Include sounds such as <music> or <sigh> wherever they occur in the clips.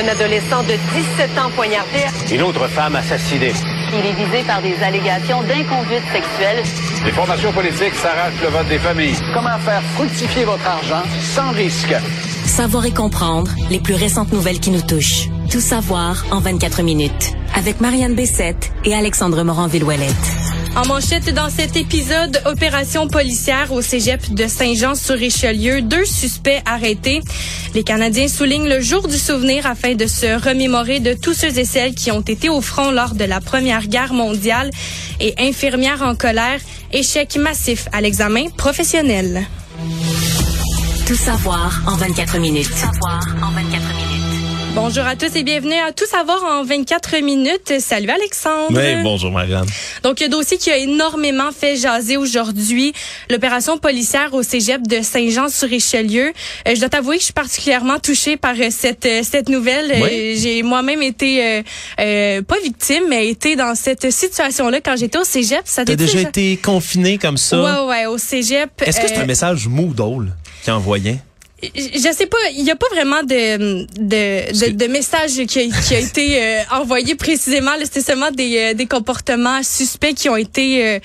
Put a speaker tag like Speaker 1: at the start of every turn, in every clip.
Speaker 1: Un adolescent de 17 ans poignardé.
Speaker 2: Une autre femme assassinée.
Speaker 1: Il est visé par des allégations d'inconduite sexuelle.
Speaker 2: Les formations politiques s'arrachent le vote des familles.
Speaker 3: Comment faire fructifier votre argent sans risque?
Speaker 4: Savoir et comprendre les plus récentes nouvelles qui nous touchent. Tout savoir en 24 minutes. Avec Marianne Bessette et Alexandre Morin-Villouellette.
Speaker 5: En manchette dans cet épisode, opération policière au cégep de Saint-Jean-sur-Richelieu, deux suspects arrêtés. Les Canadiens soulignent le jour du souvenir afin de se remémorer de tous ceux et celles qui ont été au front lors de la Première Guerre mondiale et infirmières en colère, échec massif à l'examen professionnel.
Speaker 4: Tout savoir en 24 minutes. Tout savoir en 24 minutes.
Speaker 5: Bonjour à tous et bienvenue à Tout savoir en 24 minutes. Salut Alexandre.
Speaker 6: Oui, bonjour Marianne.
Speaker 5: Donc, un dossier qui a énormément fait jaser aujourd'hui, l'opération policière au cégep de Saint-Jean-sur-Richelieu. Euh, je dois t'avouer que je suis particulièrement touchée par euh, cette euh, cette nouvelle.
Speaker 6: Oui.
Speaker 5: J'ai moi-même été euh, euh, pas victime, mais été dans cette situation-là quand j'étais au cégep. Ça
Speaker 6: T'as déjà
Speaker 5: déjà-
Speaker 6: été confiné comme ça?
Speaker 5: Ouais, ouais, au cégep.
Speaker 6: Est-ce que c'est un message Moodle qui envoyait?
Speaker 5: Je sais pas, il y a pas vraiment de de, de, de message qui a, qui a été euh, envoyé précisément. C'était seulement des, euh, des comportements suspects qui ont été euh,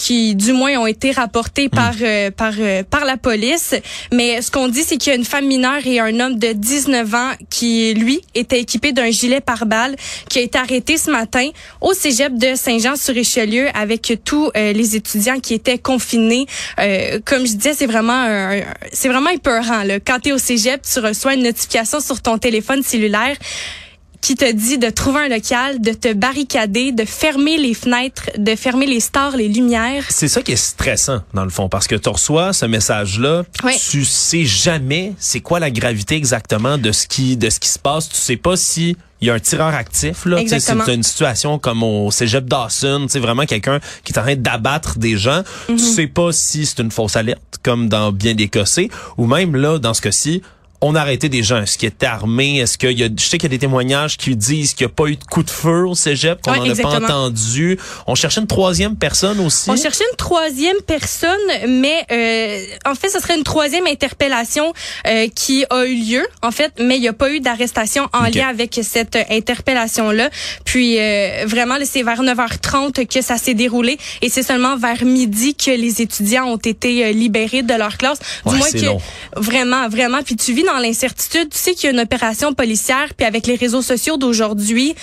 Speaker 5: qui du moins ont été rapportés par euh, par euh, par la police. Mais ce qu'on dit, c'est qu'il y a une femme mineure et un homme de 19 ans qui lui était équipé d'un gilet pare-balles qui a été arrêté ce matin au cégep de Saint-Jean-sur-Richelieu avec tous euh, les étudiants qui étaient confinés. Euh, comme je disais, c'est vraiment c'est vraiment épeurant là. Quand tu es au cégep, tu reçois une notification sur ton téléphone cellulaire qui te dit de trouver un local, de te barricader, de fermer les fenêtres, de fermer les stores, les lumières.
Speaker 6: C'est ça qui est stressant, dans le fond, parce que tu reçois ce message-là, puis
Speaker 5: Oui.
Speaker 6: tu sais jamais c'est quoi la gravité exactement de ce qui de ce qui se passe. Tu sais pas si il y a un tireur actif là, Tu sais,
Speaker 5: Exactement.
Speaker 6: c'est une situation comme au Cégep Dawson, c'est vraiment quelqu'un qui est en train d'abattre des gens.
Speaker 5: Mhm.
Speaker 6: Tu sais pas si c'est une fausse alerte comme dans bien des ou même là dans ce cas-ci on a arrêté des gens. Est-ce qu'ils étaient armés? Est-ce qu'il y a, je sais qu'il y a des témoignages qui disent qu'il n'y a pas eu de coup de feu au cégep, qu'on
Speaker 5: Ouais,
Speaker 6: n'en a pas entendu. On cherchait une troisième personne aussi.
Speaker 5: On cherchait une troisième personne, mais euh, en fait, ce serait une troisième interpellation euh, qui a eu lieu, en fait, mais il n'y a pas eu d'arrestation en lien avec cette interpellation-là. Puis euh, vraiment, c'est vers 9h30 que ça s'est déroulé et c'est seulement vers midi que les étudiants ont été euh, libérés de leur classe. Du
Speaker 6: Ouais,
Speaker 5: moins que
Speaker 6: long.
Speaker 5: vraiment, vraiment. Puis tu vis dans l'incertitude. Tu sais qu'il y a une opération policière. Puis avec les réseaux sociaux d'aujourd'hui,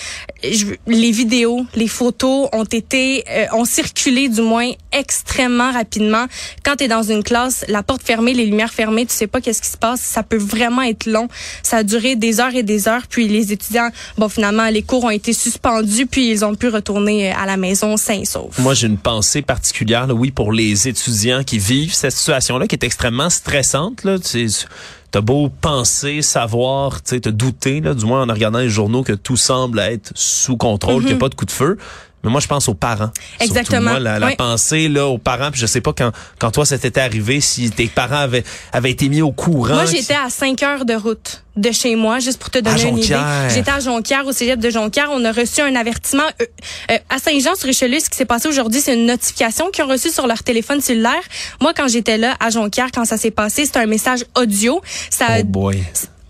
Speaker 5: les vidéos, les photos ont été, euh, ont circulé du moins extrêmement rapidement. Quand tu es dans une classe, la porte fermée, les lumières fermées, tu sais pas qu'est-ce qui se passe. Ça peut vraiment être long. Ça a duré des heures et des heures. Puis les étudiants, bon finalement, les cours ont été suspendus. Puis ils ont pu retourner à la maison sains et saufs.
Speaker 6: Moi, j'ai une pensée particulière, là, oui, pour les étudiants qui vivent cette situation-là, qui est extrêmement stressante. Là, Tu sais, T'as beau penser, savoir, tu sais, te douter, là, du moins en regardant les journaux, que tout semble être sous contrôle, qu'il n'y a pas de coup de feu. Mais moi, je pense aux parents.
Speaker 5: Exactement.
Speaker 6: moi, la, la
Speaker 5: Oui.
Speaker 6: pensée là aux parents. Puis je sais pas quand quand toi c'était arrivé, si tes parents avaient avaient été mis au courant.
Speaker 5: Moi, j'étais à 5 heures de route de chez moi, juste pour te donner une idée. J'étais à Jonquière, au cégep de Jonquière. On a reçu un avertissement. Euh, euh, à Saint-Jean-sur-Richelieu, ce qui s'est passé aujourd'hui, c'est une notification qu'ils ont reçue sur leur téléphone cellulaire. Moi, quand j'étais là, à Jonquière, quand ça s'est passé, c'était un message audio. Ça,
Speaker 6: Oh boy.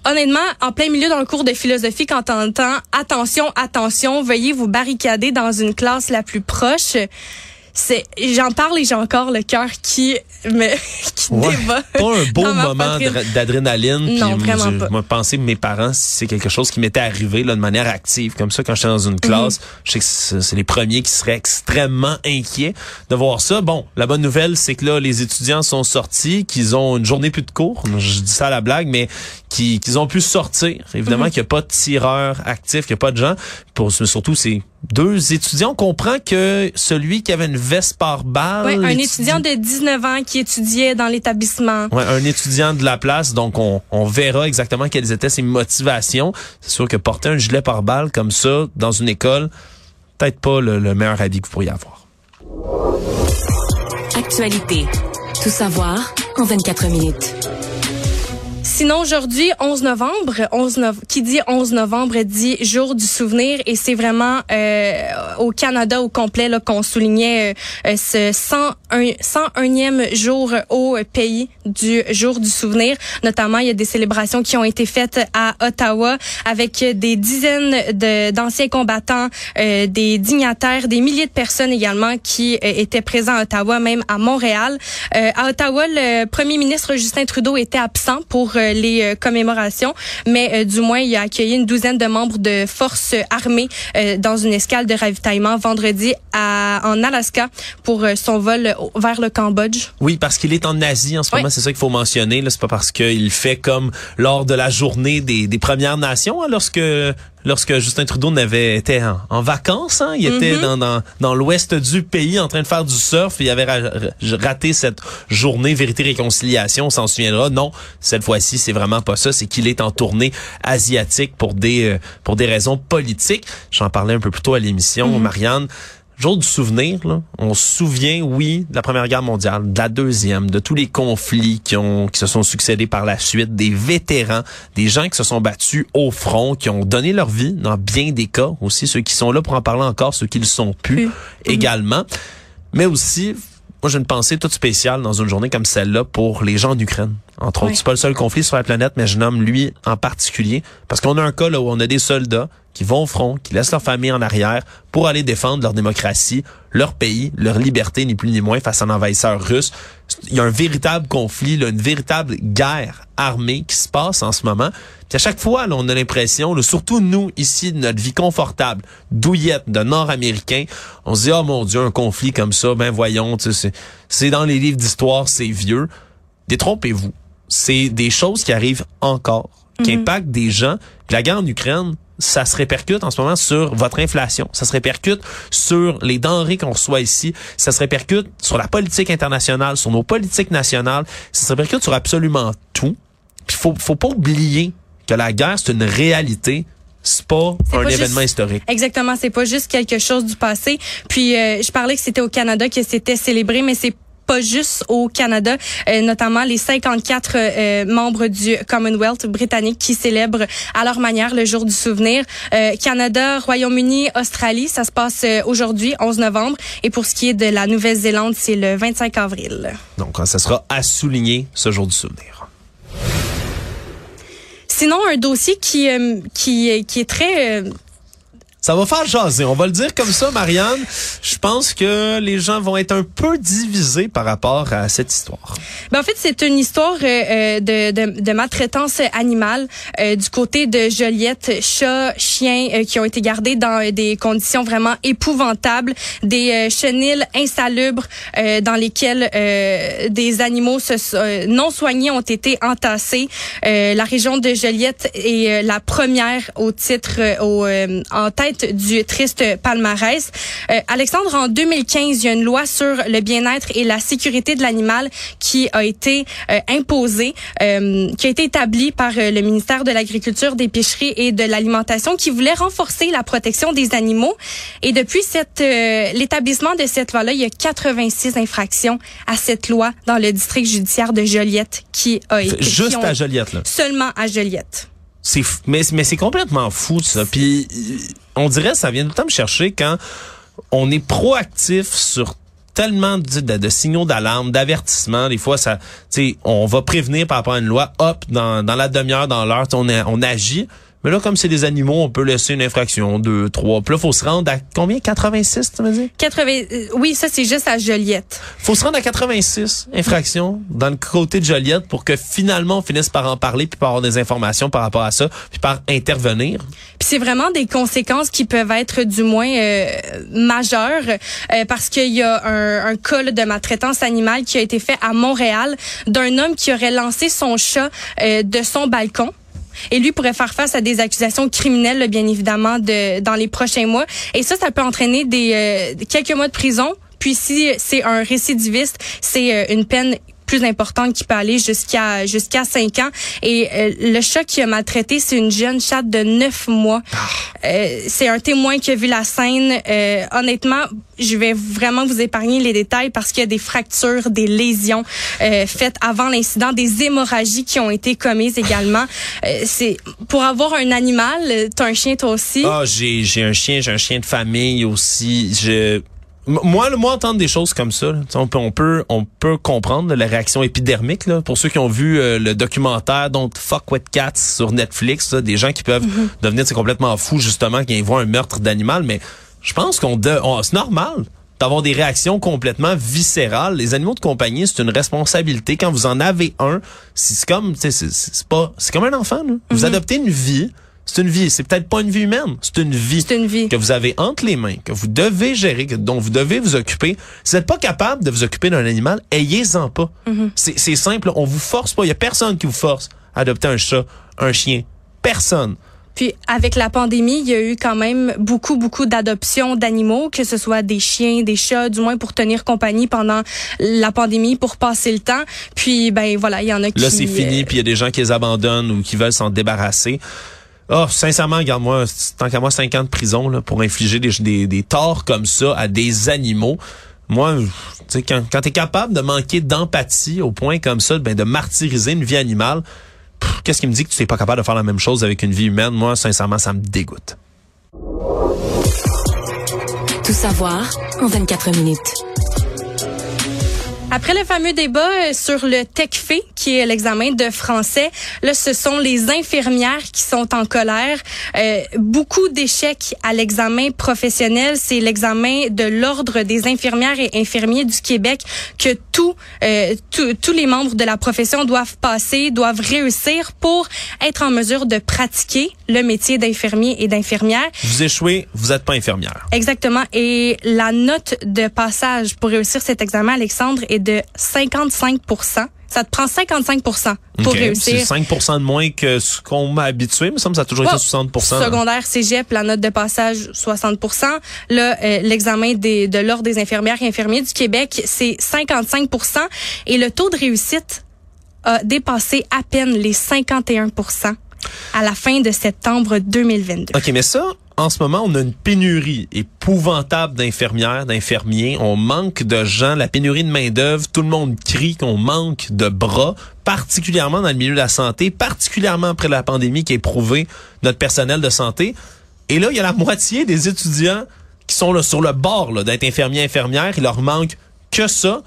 Speaker 5: Honnêtement, en plein milieu d'un cours de philosophie, quand t'entends attention, attention, veuillez vous barricader dans une classe la plus proche. c'est j'en parle et j'ai encore le cœur qui me
Speaker 6: Ouais.
Speaker 5: débat.
Speaker 6: Pas un beau moment d'adrénaline. puis
Speaker 5: Non, vraiment
Speaker 6: je-
Speaker 5: pas.
Speaker 6: Moi, penser mes parents, si c'est quelque chose qui m'était arrivé là, de manière active, comme ça, quand j'étais dans une classe,
Speaker 5: Mhm.
Speaker 6: je sais que c'est les premiers qui seraient extrêmement inquiets de voir ça. Bon, la bonne nouvelle, c'est que là, les étudiants sont sortis, qu'ils ont une journée plus de cours. Je dis ça à la blague, mais qu'ils qu'ils ont pu sortir. Évidemment
Speaker 5: Mhm.
Speaker 6: qu'il n'y a pas de tireurs actifs, qu'il n'y a pas de gens. Pour, surtout, c'est deux étudiants. On comprend que celui qui avait une veste par balle...
Speaker 5: Ouais, un
Speaker 6: l'étudi-
Speaker 5: étudiant de 19 ans qui étudiait dans l'établissement.
Speaker 6: Ouais, un étudiant de la place, donc on, on verra exactement quelles étaient ses motivations. C'est sûr que porter un gilet pare-balles comme ça dans une école, peut-être pas le, le meilleur habit que vous pourriez avoir.
Speaker 4: Actualité. Tout savoir en 24 minutes.
Speaker 5: Sinon, aujourd'hui, 11 novembre, 11 nov- qui dit 11 novembre dit jour du souvenir et c'est vraiment euh, au Canada au complet là, qu'on soulignait euh, euh, ce 101, 101e jour au pays du jour du souvenir. Notamment, il y a des célébrations qui ont été faites à Ottawa avec des dizaines d'anciens combattants, euh, des dignitaires, des milliers de personnes également qui euh, étaient présents à Ottawa, même à Montréal. Euh, à Ottawa, le premier ministre Justin Trudeau était absent pour les euh, commémorations, mais euh, du moins, il a accueilli une douzaine de membres de forces armées euh, dans une escale de ravitaillement vendredi à, en Alaska pour euh, son vol vers le Cambodge.
Speaker 6: Oui, parce qu'il est en Asie en ce
Speaker 5: Oui.
Speaker 6: moment, c'est ça qu'il faut mentionner. C'est pas parce qu'il fait comme lors de la journée des, des Premières Nations, hein, lorsque lorsque Justin Trudeau n'avait été en, en vacances, hein, il était
Speaker 5: Mhm.
Speaker 6: dans, dans, dans l'ouest du pays en train de faire du surf. Il avait ra- ra- raté cette journée vérité réconciliation, on s'en souviendra. Non, cette fois-ci, c'est vraiment pas ça. C'est qu'il est en tournée asiatique pour des euh, pour des raisons politiques. J'en parlais un peu plus tôt à l'émission, Marianne. Jour du souvenir, là, on se souvient, oui, de la Première Guerre mondiale, de la Deuxième, de tous les conflits qui ont qui se sont succédés par la suite, des vétérans, des gens qui se sont battus au front, qui ont donné leur vie dans bien des cas, aussi ceux qui sont là pour en parler encore, ceux qui le sont plus
Speaker 5: Plus.
Speaker 6: également, mais aussi moi, j'ai une pensée toute spéciale dans une journée comme celle-là pour les gens en Entre autres,
Speaker 5: Oui.
Speaker 6: c'est pas le seul conflit sur la planète, mais je nomme lui en particulier parce qu'on a un cas là où on a des soldats qui vont au front, qui laissent leur famille en arrière pour aller défendre leur démocratie, leur pays, leur liberté, ni plus ni moins, face à un envahisseur russe. Il y a un véritable conflit, là, une véritable guerre armée qui se passe en ce moment. Puis à chaque fois, là, on a l'impression, là, surtout nous, ici, de notre vie confortable, douillette de Nord-Américains, on se dit, oh mon Dieu, un conflit comme ça, ben voyons, c'est dans les livres d'histoire, c'est vieux. Détrompez-vous. C'est des choses qui arrivent encore, qui impactent des gens. La guerre en Ukraine, ça se répercute en ce moment sur votre inflation. Ça se répercute sur les denrées qu'on reçoit ici. Ça se répercute sur la politique internationale, sur nos politiques nationales. Ça se répercute sur absolument tout. Puis faut, faut pas oublier que la guerre, c'est une réalité. C'est pas un
Speaker 5: pas
Speaker 6: événement
Speaker 5: juste-
Speaker 6: historique.
Speaker 5: Exactement, c'est pas juste quelque chose du passé. Puis euh, je parlais que c'était au Canada que c'était célébré, mais c'est pas juste au Canada, euh, notamment les 54 euh, membres du Commonwealth britannique qui célèbrent à leur manière le jour du souvenir. Euh, Canada, Royaume-Uni, Australie, ça se passe aujourd'hui, 11 novembre. Et pour ce qui est de la Nouvelle-Zélande, c'est le 25 avril.
Speaker 6: Donc, ça sera à souligner ce jour du souvenir.
Speaker 5: Sinon, un dossier qui qui qui est très
Speaker 6: Ça va faire jaser. On va le dire comme ça, Marianne. Je pense que les gens vont être un peu divisés par rapport à cette histoire.
Speaker 5: Ben, en fait, c'est une histoire euh, euh, de, de, de maltraitance animale euh, du côté de Joliette, chats, chiens euh, qui ont été gardés dans euh, des conditions vraiment épouvantables, des euh, chenilles insalubres dans lesquelles des animaux se, non soignés ont été entassés. La région de Joliette est la première au titre au, en tête du triste palmarès. Euh, Alexandre, en 2015, il y a une loi sur le bien-être et la sécurité de l'animal qui a été euh, imposée, euh, qui a été établie par euh, le ministère de l'Agriculture, des Pêcheries et de l'Alimentation, qui voulait renforcer la protection des animaux. Et depuis cette euh, l'établissement de cette loi-là, il y a 86 infractions à cette loi dans le district judiciaire de Joliette qui a été
Speaker 6: Juste
Speaker 5: ont-
Speaker 6: à Joliette, là.
Speaker 5: seulement à Joliette.
Speaker 6: C'est mais mais c'est complètement fou ça. Puis on dirait ça vient tout le temps me chercher quand on est proactif sur tellement de, signaux d'alarme, d'avertissement. Des fois, ça, on va prévenir par rapport à une loi. Hop, dans, la demi-heure, dans l'heure, on, on agit. Mais là, comme c'est des animaux, on peut laisser une infraction, deux, trois. Puis là, faut se rendre à combien? 86, tu m'as dit?
Speaker 5: 80, euh, oui, ça, c'est juste à Joliette.
Speaker 6: Faut se rendre à 86 infractions dans le côté de Joliette pour que finalement on finisse par en parler puis par avoir des informations par rapport à ça puis par intervenir.
Speaker 5: Puis c'est vraiment des conséquences qui peuvent être du moins euh, majeures euh, parce qu'il y a un, un cas là, de maltraitance animale qui a été fait à Montréal d'un homme qui aurait lancé son chat euh, de son balcon. Et lui pourrait faire face à des accusations criminelles, bien évidemment, de, dans les prochains mois. Et ça, ça peut entraîner des euh, quelques mois de prison. Puis si c'est un récidiviste, c'est euh, une peine plus importante qui peut aller jusqu'à jusqu'à 5 ans. Et euh, le chat qui a maltraité, c'est une jeune chatte de 9 mois. Euh, c'est un témoin qui a vu la scène. Euh, honnêtement, je vais vraiment vous épargner les détails parce qu'il y a des fractures, des lésions euh, faites avant l'incident, des hémorragies qui ont été commises également. <laughs> Euh, c'est pour avoir un animal, t'as un chien toi aussi?
Speaker 6: Ah, j'ai j'ai un chien, j'ai un chien de famille aussi. Je moi, le- moi, entendre des choses comme ça, là, on peut, on peut, on peut comprendre la réaction épidermique. Là, pour ceux qui ont vu euh, le documentaire Don't Fuck with Cats sur Netflix, des gens qui peuvent devenir c'est complètement fous justement quand ils voient un meurtre d'animal. Mais je pense qu'on, c'est normal d'avoir des réactions complètement viscérales. Les animaux de compagnie, c'est une responsabilité. Quand vous en avez un, c'est comme, c'est pas, c'est comme un enfant. Là. Vous adoptez une vie. C'est une vie. C'est peut-être pas une vie humaine. C'est une vie
Speaker 5: C'est une vie.
Speaker 6: que vous avez entre les mains, que vous devez gérer, que, dont vous devez vous occuper. Si vous n'êtes pas capable de vous occuper d'un animal, ayez-en pas. C'est c'est simple. On vous force pas. Il y a personne qui vous force à adopter un chat, un chien. Personne.
Speaker 5: Puis avec la pandémie, il y a eu quand même beaucoup, beaucoup d'adoptions d'animaux, que ce soit des chiens, des chats, du moins pour tenir compagnie pendant la pandémie, pour passer le temps. Puis ben voilà, il y en a qui...
Speaker 6: Là, c'est fini,
Speaker 5: euh,
Speaker 6: puis il y a des gens qui les abandonnent ou qui veulent s'en débarrasser. Oh, sincèrement, regarde-moi, tant qu'à moi, 5 ans de prison là, pour infliger des, torts comme ça à des animaux. Moi, tu sais, quand, quand tu es capable de manquer d'empathie au point comme ça, ben, de martyriser une vie animale, qu'est-ce qui me dit que tu n'es pas capable de faire la même chose avec une vie humaine? Moi, sincèrement, ça me dégoûte.
Speaker 4: Tout savoir en 24 minutes.
Speaker 5: Après le fameux débat euh, sur le TECFE, qui est l'examen de français, là, ce sont les infirmières qui sont en colère. Euh, beaucoup d'échecs à l'examen professionnel. C'est l'examen de l'Ordre des infirmières et infirmiers du Québec que tous euh, tous- tous les membres de la profession doivent passer, doivent réussir pour être en mesure de pratiquer le métier d'infirmier et d'infirmière.
Speaker 6: Vous échouez, vous n'êtes pas infirmière.
Speaker 5: Exactement. Et la note de passage pour réussir cet examen, Alexandre, est de 55 Ça te prend 55 pour
Speaker 6: Ok,
Speaker 5: réussir.
Speaker 6: C'est 5 de moins que ce qu'on m'a habitué, mais ça me ça a toujours été
Speaker 5: Wow.
Speaker 6: 60
Speaker 5: Secondaire, cégep, la note de passage, 60 Là, euh, l'examen des, de l'Ordre des infirmières et infirmiers du Québec, c'est 55% Et le taux de réussite a dépassé à peine les 51% à la fin de septembre 2022.
Speaker 6: OK, mais ça, en ce moment, on a une pénurie épouvantable d'infirmières, d'infirmiers. On manque de gens, la pénurie de main-d'œuvre. Tout le monde crie qu'on manque de bras, particulièrement dans le milieu de la santé, particulièrement après la pandémie qui a éprouvé notre personnel de santé. Et là, il y a la moitié des étudiants qui sont là, sur le bord d'être infirmiers, infirmières. Il leur manque que ça.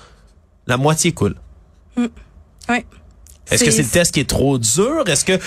Speaker 6: La moitié coule.
Speaker 5: Ouais.
Speaker 6: Est-ce que c'est le test qui est trop dur? Est-ce que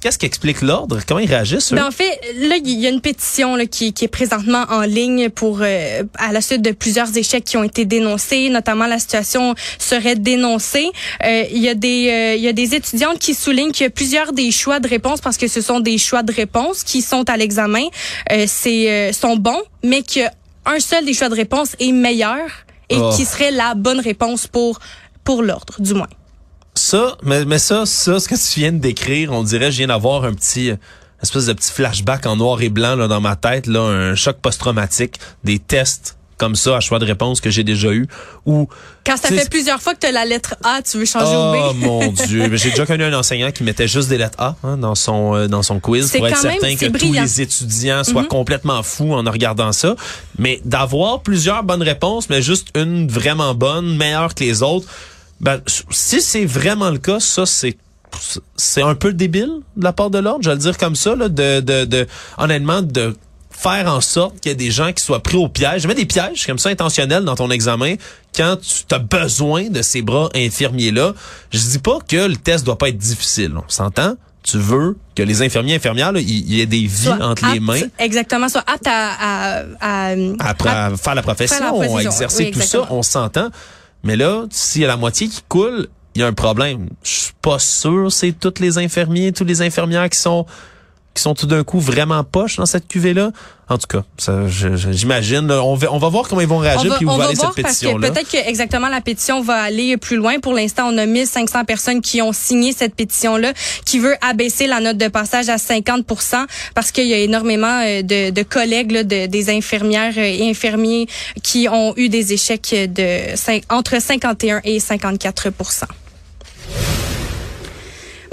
Speaker 6: qu'est-ce qui explique l'ordre? Comment ils réagissent? eux?
Speaker 5: Ben, en fait, là, il y a une pétition là, qui, qui est présentement en ligne pour euh, à la suite de plusieurs échecs qui ont été dénoncés, notamment la situation serait dénoncée. Euh, Il y a des euh, il y a des étudiantes qui soulignent qu'il y a plusieurs des choix de réponse parce que ce sont des choix de réponse qui sont à l'examen, euh, c'est euh, sont bons, mais qu'un seul des choix de réponse est meilleur et
Speaker 6: Oh.
Speaker 5: qui serait la bonne réponse pour pour l'ordre, du moins.
Speaker 6: Ça, mais, mais ça, ça, ce que tu viens de décrire, on dirait, je viens d'avoir un petit, espèce de petit flashback en noir et blanc là, dans ma tête, là, un choc post-traumatique, des tests comme ça à choix de réponse que j'ai déjà eu ou
Speaker 5: Quand ça fait plusieurs fois que tu as la lettre A, tu veux changer
Speaker 6: oh
Speaker 5: au B.
Speaker 6: mon <laughs> dieu. Mais j'ai déjà connu un enseignant qui mettait juste des lettres A hein, dans son euh, dans son quiz pour être
Speaker 5: même-
Speaker 6: certain que tous les étudiants soient complètement fous en regardant ça. Mais d'avoir plusieurs bonnes réponses mais juste une vraiment bonne meilleure que les autres ben si c'est vraiment le cas ça c'est c'est un peu débile de la part de l'ordre, je vais le dire comme ça, là, de, de, de, honnêtement, de faire en sorte qu'il y ait des gens qui soient pris au piège. Je mets des pièges comme ça intentionnels dans ton examen quand tu as besoin de ces bras infirmiers-là. Je dis pas que le test doit pas être difficile, on s'entend? tu veux que les infirmiers infirmières, il y, ait des vies entre les mains.
Speaker 5: Exactement, soit aptes à, à,
Speaker 6: à, faire la profession, à exercer tout ça, on s'entend. Mais là, s'il y a la moitié qui coule, il y a un problème. Je suis pas sûr c'est tous les infirmiers, tous les infirmières qui sont qui sont tout d'un coup vraiment poches dans cette cuvée-là? En tout cas, j'imagine. On va, on va voir comment ils vont réagir puis où va, aller cette pétition-là.
Speaker 5: Peut-être que exactement la pétition va aller plus loin. Pour l'instant, on a 1500 personnes qui ont signé cette pétition-là, qui veut abaisser la note de passage à 50% parce qu'il y a énormément euh, de, de collègues là, de, des infirmières et infirmiers qui ont eu des échecs de entre 51 et 54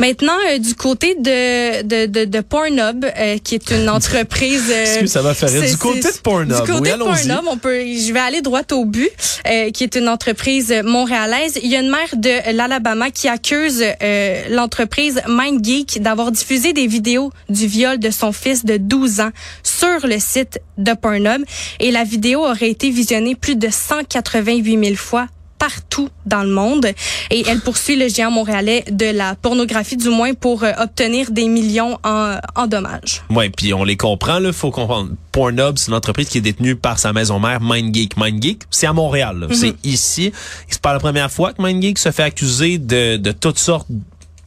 Speaker 5: Maintenant, euh, du côté de, de, de, de Pornhub, euh, qui est une entreprise...
Speaker 6: Euh, ça va faire Du côté de Pornhub,
Speaker 5: Du côté de Pornhub, on peut, je vais aller droit au but, qui est une entreprise montréalaise. Il y a une mère de l'Alabama qui accuse l'entreprise MindGeek d'avoir diffusé des vidéos du viol de son fils de 12 ans sur le site de Pornhub. Et la vidéo aurait été visionnée plus de 188 000 fois partout dans le monde. Et elle poursuit le géant montréalais de la pornographie, du moins pour euh, obtenir des millions en, en dommages.
Speaker 6: Oui, puis on les comprend, là, faut comprendre. Pornhub, c'est une entreprise qui est détenue par sa maison mère, MindGeek. MindGeek, c'est à Montréal. C'est mhm. ici. C'est pas la première fois que MindGeek se fait accuser de, de toutes sortes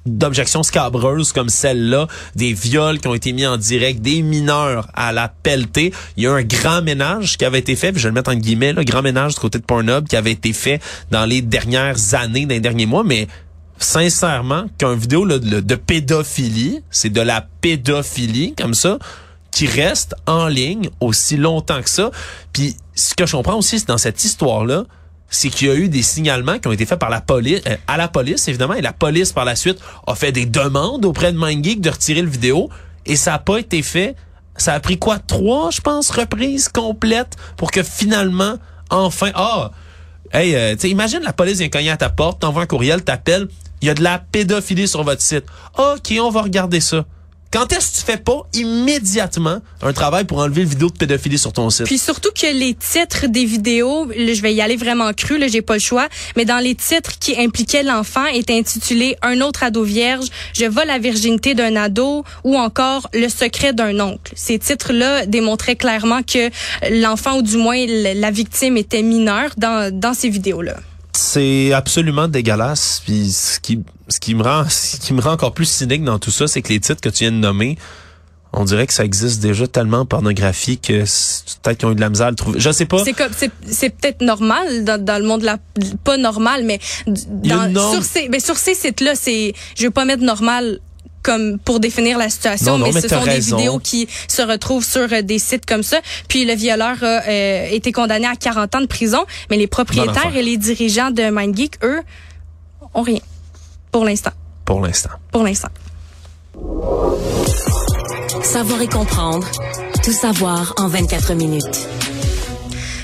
Speaker 6: d'objections scabreuses comme celle-là, des viols qui ont été mis en direct, des mineurs à la pelletée. Il y a un grand ménage qui avait été fait, puis je vais le mettre en guillemets, le grand ménage du côté de Pornhub qui avait été fait dans les dernières années, dans les derniers mois, mais sincèrement, qu'un vidéo de pédophilie, c'est de la pédophilie comme ça, qui reste en ligne aussi longtemps que ça. Puis ce que je comprends aussi, c'est dans cette histoire-là, c'est qu'il y a eu des signalements qui ont été faits par la police, euh, à la police évidemment, et la police par la suite a fait des demandes auprès de MindGeek de retirer le vidéo, et ça n'a pas été fait. Ça a pris quoi, trois, je pense, reprises complètes pour que finalement, enfin, ah, hey, euh, imagine la police vient cogner à ta porte, t'envoie un courriel, t'appelle, il y a de la pédophilie sur votre site. Ok, on va regarder ça. Quand est-ce que tu fais pas immédiatement un travail pour enlever le vidéo de pédophilie sur ton site?
Speaker 5: Puis surtout que les titres des vidéos, je vais y aller vraiment cru, là, j'ai pas le choix, mais dans les titres qui impliquaient l'enfant étaient intitulés Un autre ado vierge, Je vole la virginité d'un ado ou encore Le secret d'un oncle. Ces titres-là démontraient clairement que l'enfant ou du moins la victime était mineure dans, dans ces vidéos-là
Speaker 6: c'est absolument dégueulasse. Puis ce qui, ce qui me rend, <laughs> ce qui me rend encore plus cynique dans tout ça, c'est que les titres que tu viens de nommer, on dirait que ça existe déjà tellement pornographique que peut-être qu'ils ont eu de la misère à le trouver. Je sais pas.
Speaker 5: C'est comme c'est peut-être normal dans, dans, le monde la pas normal mais dans, sur ces mais sur ces sites là c'est je veux pas mettre normal comme pour définir la situation, mais, ce sont des vidéos qui se retrouvent sur euh, des sites comme ça. Puis le violeur a euh, été condamné à 40 ans de prison, mais les propriétaires et les dirigeants de MindGeek, eux, ont rien pour l'instant.
Speaker 6: Pour l'instant.
Speaker 5: Pour l'instant.
Speaker 4: Savoir et comprendre. Tout savoir en 24 minutes.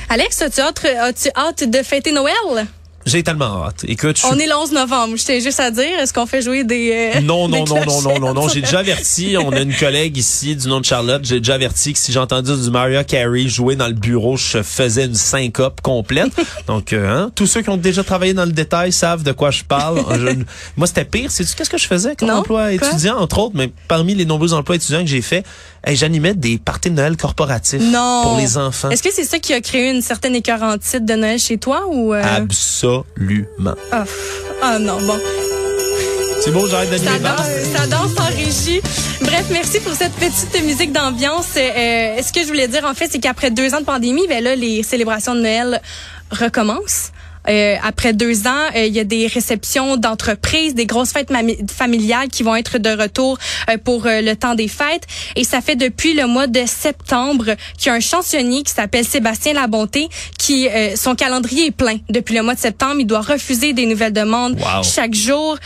Speaker 5: Alex, as-tu hâte, as hâte de fêter Noël?
Speaker 6: J'ai tellement hâte. Écoute,
Speaker 5: on est le 11 novembre. J'étais juste à dire, est-ce qu'on fait jouer des
Speaker 6: euh, Non, non, non, non, non, non, non, J'ai <laughs> déjà averti. On a une collègue ici du nom de Charlotte. J'ai déjà averti que si j'ai entendu du Mario Carey jouer dans le bureau, je faisais une syncope complète. <laughs> Donc, euh, hein, tous ceux qui ont déjà travaillé dans le détail savent de quoi je parle. <laughs> Moi, c'était pire. C'est qu'est-ce que je faisais comme emploi étudiant, entre autres, mais parmi les nombreux emplois étudiants que j'ai fait, j'animais des parties de Noël corporatifs pour les enfants.
Speaker 5: Est-ce que c'est ça qui a créé une certaine écœurantite de Noël chez toi ou euh?
Speaker 6: Absolument.
Speaker 5: Ah, oh. non, bon.
Speaker 6: C'est bon, j'arrête d'animer
Speaker 5: ça, ça danse en régie. Bref, merci pour cette petite musique d'ambiance. Euh, ce que je voulais dire, en fait, c'est qu'après deux ans de pandémie, ben là, les célébrations de Noël recommencent. Euh, après deux ans, euh, il y a des réceptions d'entreprises, des grosses fêtes familiales qui vont être de retour euh, pour le temps des fêtes. Et ça fait depuis le mois de septembre qu'il y a un chansonnier qui s'appelle Sébastien Labonté, qui son calendrier est plein. Depuis le mois de septembre, il doit refuser des nouvelles demandes chaque jour.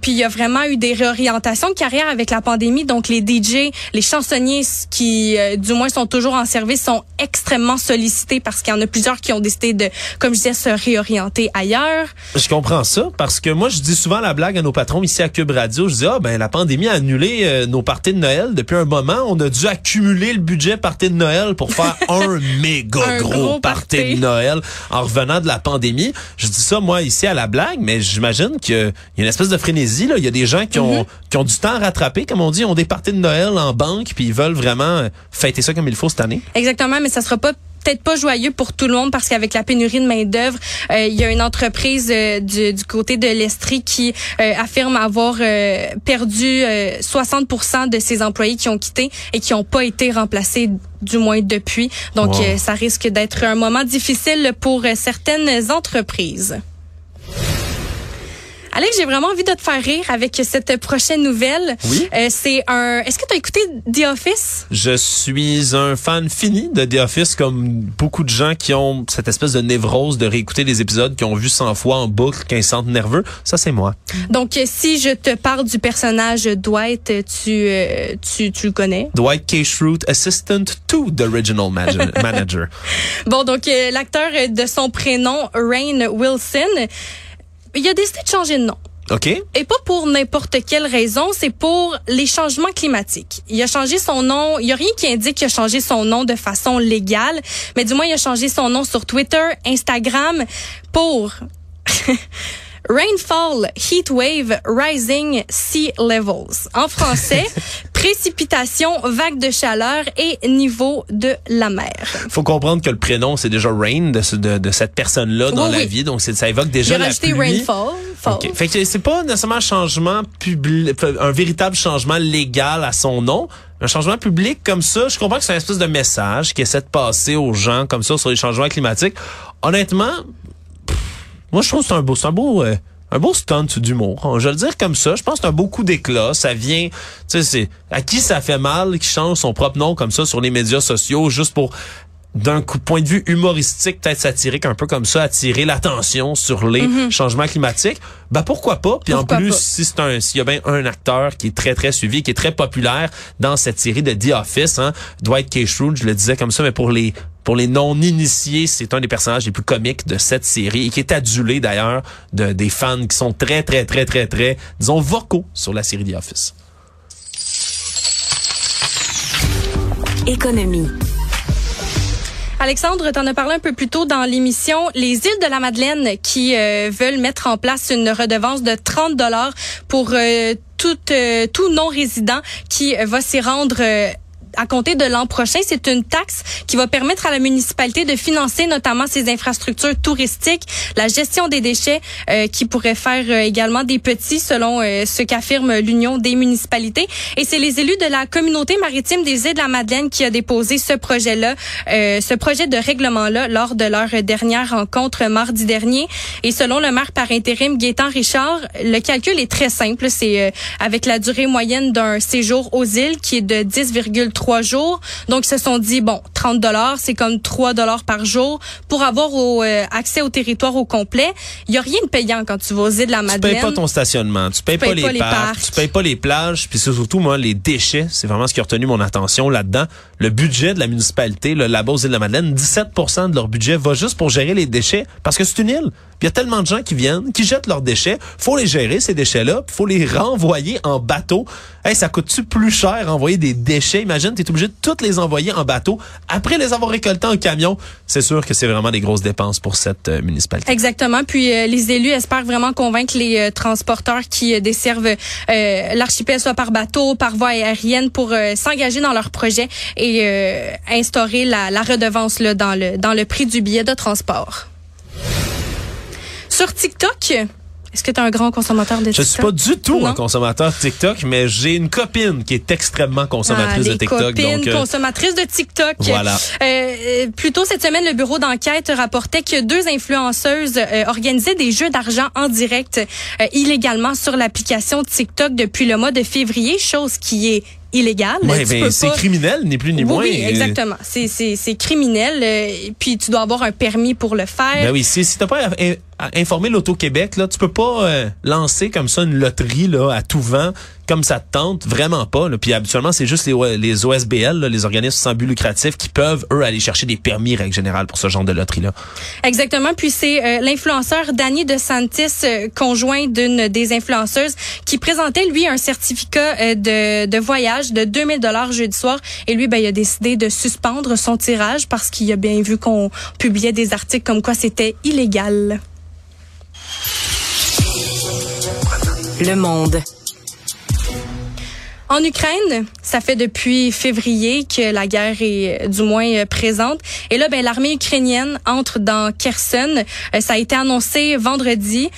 Speaker 5: puis il y a vraiment eu des réorientations de carrière avec la pandémie. Donc les DJ, les chansonniers qui, du moins, sont toujours en service, sont extrêmement sollicités parce qu'il y en a plusieurs qui ont décidé de, comme je disais, se réorienter ailleurs.
Speaker 6: Je comprends ça parce que moi, je dis souvent la blague à nos patrons ici à Cube Radio. Je dis, ah, ben, la pandémie a annulé euh, nos parties de Noël depuis un moment. On a dû accumuler le budget party de Noël pour faire <laughs> un méga
Speaker 5: Un
Speaker 6: gros,
Speaker 5: gros
Speaker 6: party
Speaker 5: party.
Speaker 6: de Noël en revenant de la pandémie. Je dis ça, moi, ici à la blague, mais j'imagine qu'il y a une espèce de frénésie, là. Il y a des gens qui ont, qui ont du temps à rattraper, comme on dit, ont des parties de Noël en banque puis ils veulent vraiment fêter ça comme il faut cette année.
Speaker 5: Exactement, mais ça sera pas peut-être pas joyeux pour tout le monde parce qu'avec la pénurie de main d'œuvre, euh, il y a une entreprise euh, du, du côté de l'Estrie qui euh, affirme avoir euh, perdu euh, 60% de ses employés qui ont quitté et qui n'ont pas été remplacés du moins depuis. Donc
Speaker 6: Wow.
Speaker 5: euh, ça risque d'être un moment difficile pour euh, certaines entreprises. Alex, j'ai vraiment envie de te faire rire avec cette prochaine nouvelle.
Speaker 6: Oui.
Speaker 5: Euh, c'est un. Est-ce que tu as écouté The Office?
Speaker 6: Je suis un fan fini de The Office, comme beaucoup de gens qui ont cette espèce de névrose de réécouter des épisodes qui ont vu 100 fois en boucle, qui se sentent nerveux. Ça, c'est moi.
Speaker 5: Donc, euh, si je te parle du personnage Dwight, euh, tu, euh, tu, tu le connais?
Speaker 6: Dwight K. Schrute, assistant to the original manager. <laughs>
Speaker 5: Bon, donc, euh, l'acteur de son prénom, Rain Wilson, il a décidé de changer de nom.
Speaker 6: OK?
Speaker 5: Et pas pour n'importe quelle raison, c'est pour les changements climatiques. Il a changé son nom, il y a rien qui indique qu'il a changé son nom de façon légale, mais du moins il a changé son nom sur Twitter, Instagram pour <laughs> Rainfall, Heat Wave, Rising Sea Levels. En français, <laughs> précipitation, vague de chaleur et niveau de la mer.
Speaker 6: Faut comprendre que le prénom, c'est déjà Rain de, ce- de, de cette personne-là dans
Speaker 5: Oui,
Speaker 6: la
Speaker 5: oui.
Speaker 6: vie. Donc, ça évoque déjà la pluie.
Speaker 5: Rainfall. fall.
Speaker 6: OK. Fait que c'est pas nécessairement un changement public, un véritable changement légal à son nom. Un changement public comme ça, je comprends que c'est un espèce de message qui essaie de passer aux gens comme ça sur les changements climatiques. Honnêtement, moi je trouve que c'est un beau, c'est un beau, euh, un beau stunt d'humour. Je vais le dire comme ça. Je pense que c'est un beau coup d'éclat. Ça vient, tu sais, c'est à qui ça fait mal qui change son propre nom comme ça sur les médias sociaux juste pour d'un coup- point de vue humoristique, peut-être satirique, un peu comme ça, attirer l'attention sur les changements climatiques, ben pourquoi pas? Puis en plus,
Speaker 5: pas?
Speaker 6: si c'est un, s'il y a bien un acteur qui est très très suivi, qui est très populaire dans cette série de The Office, hein, Dwight K. Schrute, je le disais comme ça, mais pour les pour les non initiés, c'est un des personnages les plus comiques de cette série et qui est adulé d'ailleurs de des fans qui sont très très très très très disons vocaux sur la série The Office.
Speaker 4: Économie.
Speaker 5: Alexandre, t'en as parlé un peu plus tôt dans l'émission. Les îles de la Madeleine qui euh, veulent mettre en place une redevance de 30 dollars pour euh, tout, euh, tout non-résident qui va s'y rendre. À compter de l'an prochain, c'est une taxe qui va permettre à la municipalité de financer notamment ses infrastructures touristiques, la gestion des déchets, euh, qui pourrait faire euh, également des petits, selon euh, ce qu'affirme l'Union des municipalités. Et c'est les élus de la communauté maritime des îles de la Madeleine qui a déposé ce projet-là, euh, ce projet de règlement-là lors de leur dernière rencontre mardi dernier. Et selon le maire par intérim Gaétan Richard, le calcul est très simple. C'est avec la durée moyenne d'un séjour aux îles qui est de 10,3 jours. Donc, ils se sont dit, bon, 30 dollars, c'est comme 3 dollars par jour pour avoir au, euh, accès au territoire au complet. Il y a rien de payant quand tu vas aux îles de la
Speaker 6: Tu
Speaker 5: Madeleine.
Speaker 6: payes pas ton stationnement, tu payes,
Speaker 5: payes
Speaker 6: pas, les,
Speaker 5: pas les
Speaker 6: parcs,
Speaker 5: parcs.
Speaker 6: tu payes pas les plages, puis surtout moi les déchets, c'est vraiment ce qui a retenu mon attention là-dedans. Le budget de la municipalité, le là-bas aux îles de la Madeleine, 17% de leur budget va juste pour gérer les déchets parce que c'est une île. Il y a tellement de gens qui viennent, qui jettent leurs déchets, faut les gérer ces déchets-là, faut les renvoyer en bateau. Hey, ça coûte-tu plus cher envoyer des déchets? Imagine, tu es obligé de toutes les envoyer en bateau après les avoir récoltés en camion. C'est sûr que c'est vraiment des grosses dépenses pour cette euh, municipalité.
Speaker 5: Exactement. Puis euh, les élus espèrent vraiment convaincre les euh, transporteurs qui desservent l'archipel soit par bateau, par voie aérienne, pour s'engager dans leur projet et instaurer la, redevance dans le prix du billet de transport. Sur TikTok, est-ce que tu es un grand consommateur de
Speaker 6: Je
Speaker 5: TikTok?
Speaker 6: suis pas du tout
Speaker 5: Non?
Speaker 6: un consommateur de TikTok, mais j'ai une copine qui est extrêmement consommatrice
Speaker 5: Ah,
Speaker 6: de TikTok.
Speaker 5: copines
Speaker 6: donc, euh,
Speaker 5: consommatrices de TikTok.
Speaker 6: Voilà.
Speaker 5: Euh, euh, plus tôt cette semaine, le bureau d'enquête rapportait que deux influenceuses euh, organisaient des jeux d'argent en direct euh, illégalement sur l'application TikTok depuis le mois de février, chose qui est illégale.
Speaker 6: ouais, ben, c'est
Speaker 5: pas-
Speaker 6: criminel, ni plus ni
Speaker 5: Oui,
Speaker 6: moins.
Speaker 5: oui, exactement. C'est c'est c'est criminel. euh, puis tu dois avoir un permis pour le faire.
Speaker 6: Ben oui, si, si t'as pas euh, informer l'Auto-Québec, là, tu peux pas euh, lancer comme ça une loterie là à tout vent comme ça te tente, vraiment pas. Là. Puis habituellement, c'est juste les, les OSBL, là, les organismes sans but lucratif, qui peuvent, eux, aller chercher des permis, règle générale, pour ce genre de loterie-là.
Speaker 5: Exactement. Puis c'est euh, l'influenceur Danny De Santis, euh, conjoint d'une des influenceuses, qui présentait, lui, un certificat euh, de, de voyage de 2000 dollars jeudi soir. Et lui, ben, il a décidé de suspendre son tirage parce qu'il a bien vu qu'on publiait des articles comme quoi c'était illégal.
Speaker 4: Le monde.
Speaker 5: En Ukraine, ça fait depuis février que la guerre est euh, du moins euh, présente. Et là, ben, l'armée ukrainienne entre dans Kherson. Euh, ça a été annoncé vendredi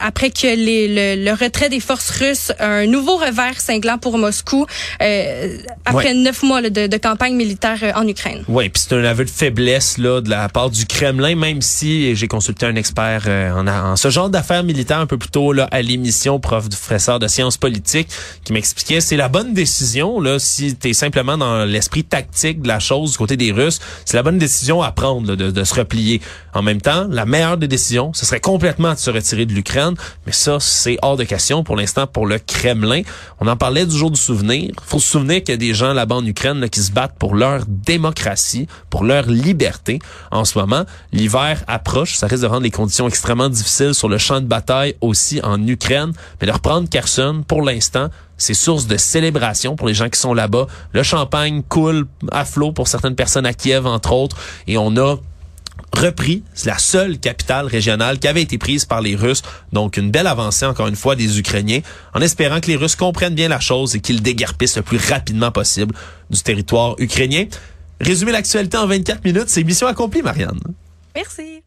Speaker 5: après que les, le, retrait des forces russes, un nouveau revers cinglant pour Moscou après neuf mois de, de, campagne militaire en Ukraine.
Speaker 6: Oui, puis c'est un aveu de faiblesse là de la part du Kremlin, même si j'ai consulté un expert en, en, ce genre d'affaires militaires un peu plus tôt là à l'émission, professeur de sciences politiques, qui m'expliquait c'est la bonne décision, là, si tu es simplement dans l'esprit tactique de la chose du côté des Russes, c'est la bonne décision à prendre de, de, se replier. En même temps, la meilleure des décisions, ce serait complètement de se retirer de l'Ukraine, mais ça, c'est hors de question pour l'instant pour le Kremlin. On en parlait du jour du souvenir. faut se souvenir qu'il y a des gens là-bas en Ukraine là, qui se battent pour leur démocratie, pour leur liberté. En ce moment, l'hiver approche, ça risque de rendre les conditions extrêmement difficiles sur le champ de bataille aussi en Ukraine, mais de reprendre Kherson, pour l'instant, c'est source de célébration pour les gens qui sont là-bas. Le champagne coule à flot pour certaines personnes à Kiev, entre autres, et on a repris la seule capitale régionale qui avait été prise par les Russes. Donc une belle avancée encore une fois des Ukrainiens en espérant que les Russes comprennent bien la chose et qu'ils déguerpissent le plus rapidement possible du territoire ukrainien. Résumer l'actualité en 24 minutes, c'est mission accomplie, Marianne.
Speaker 5: Merci.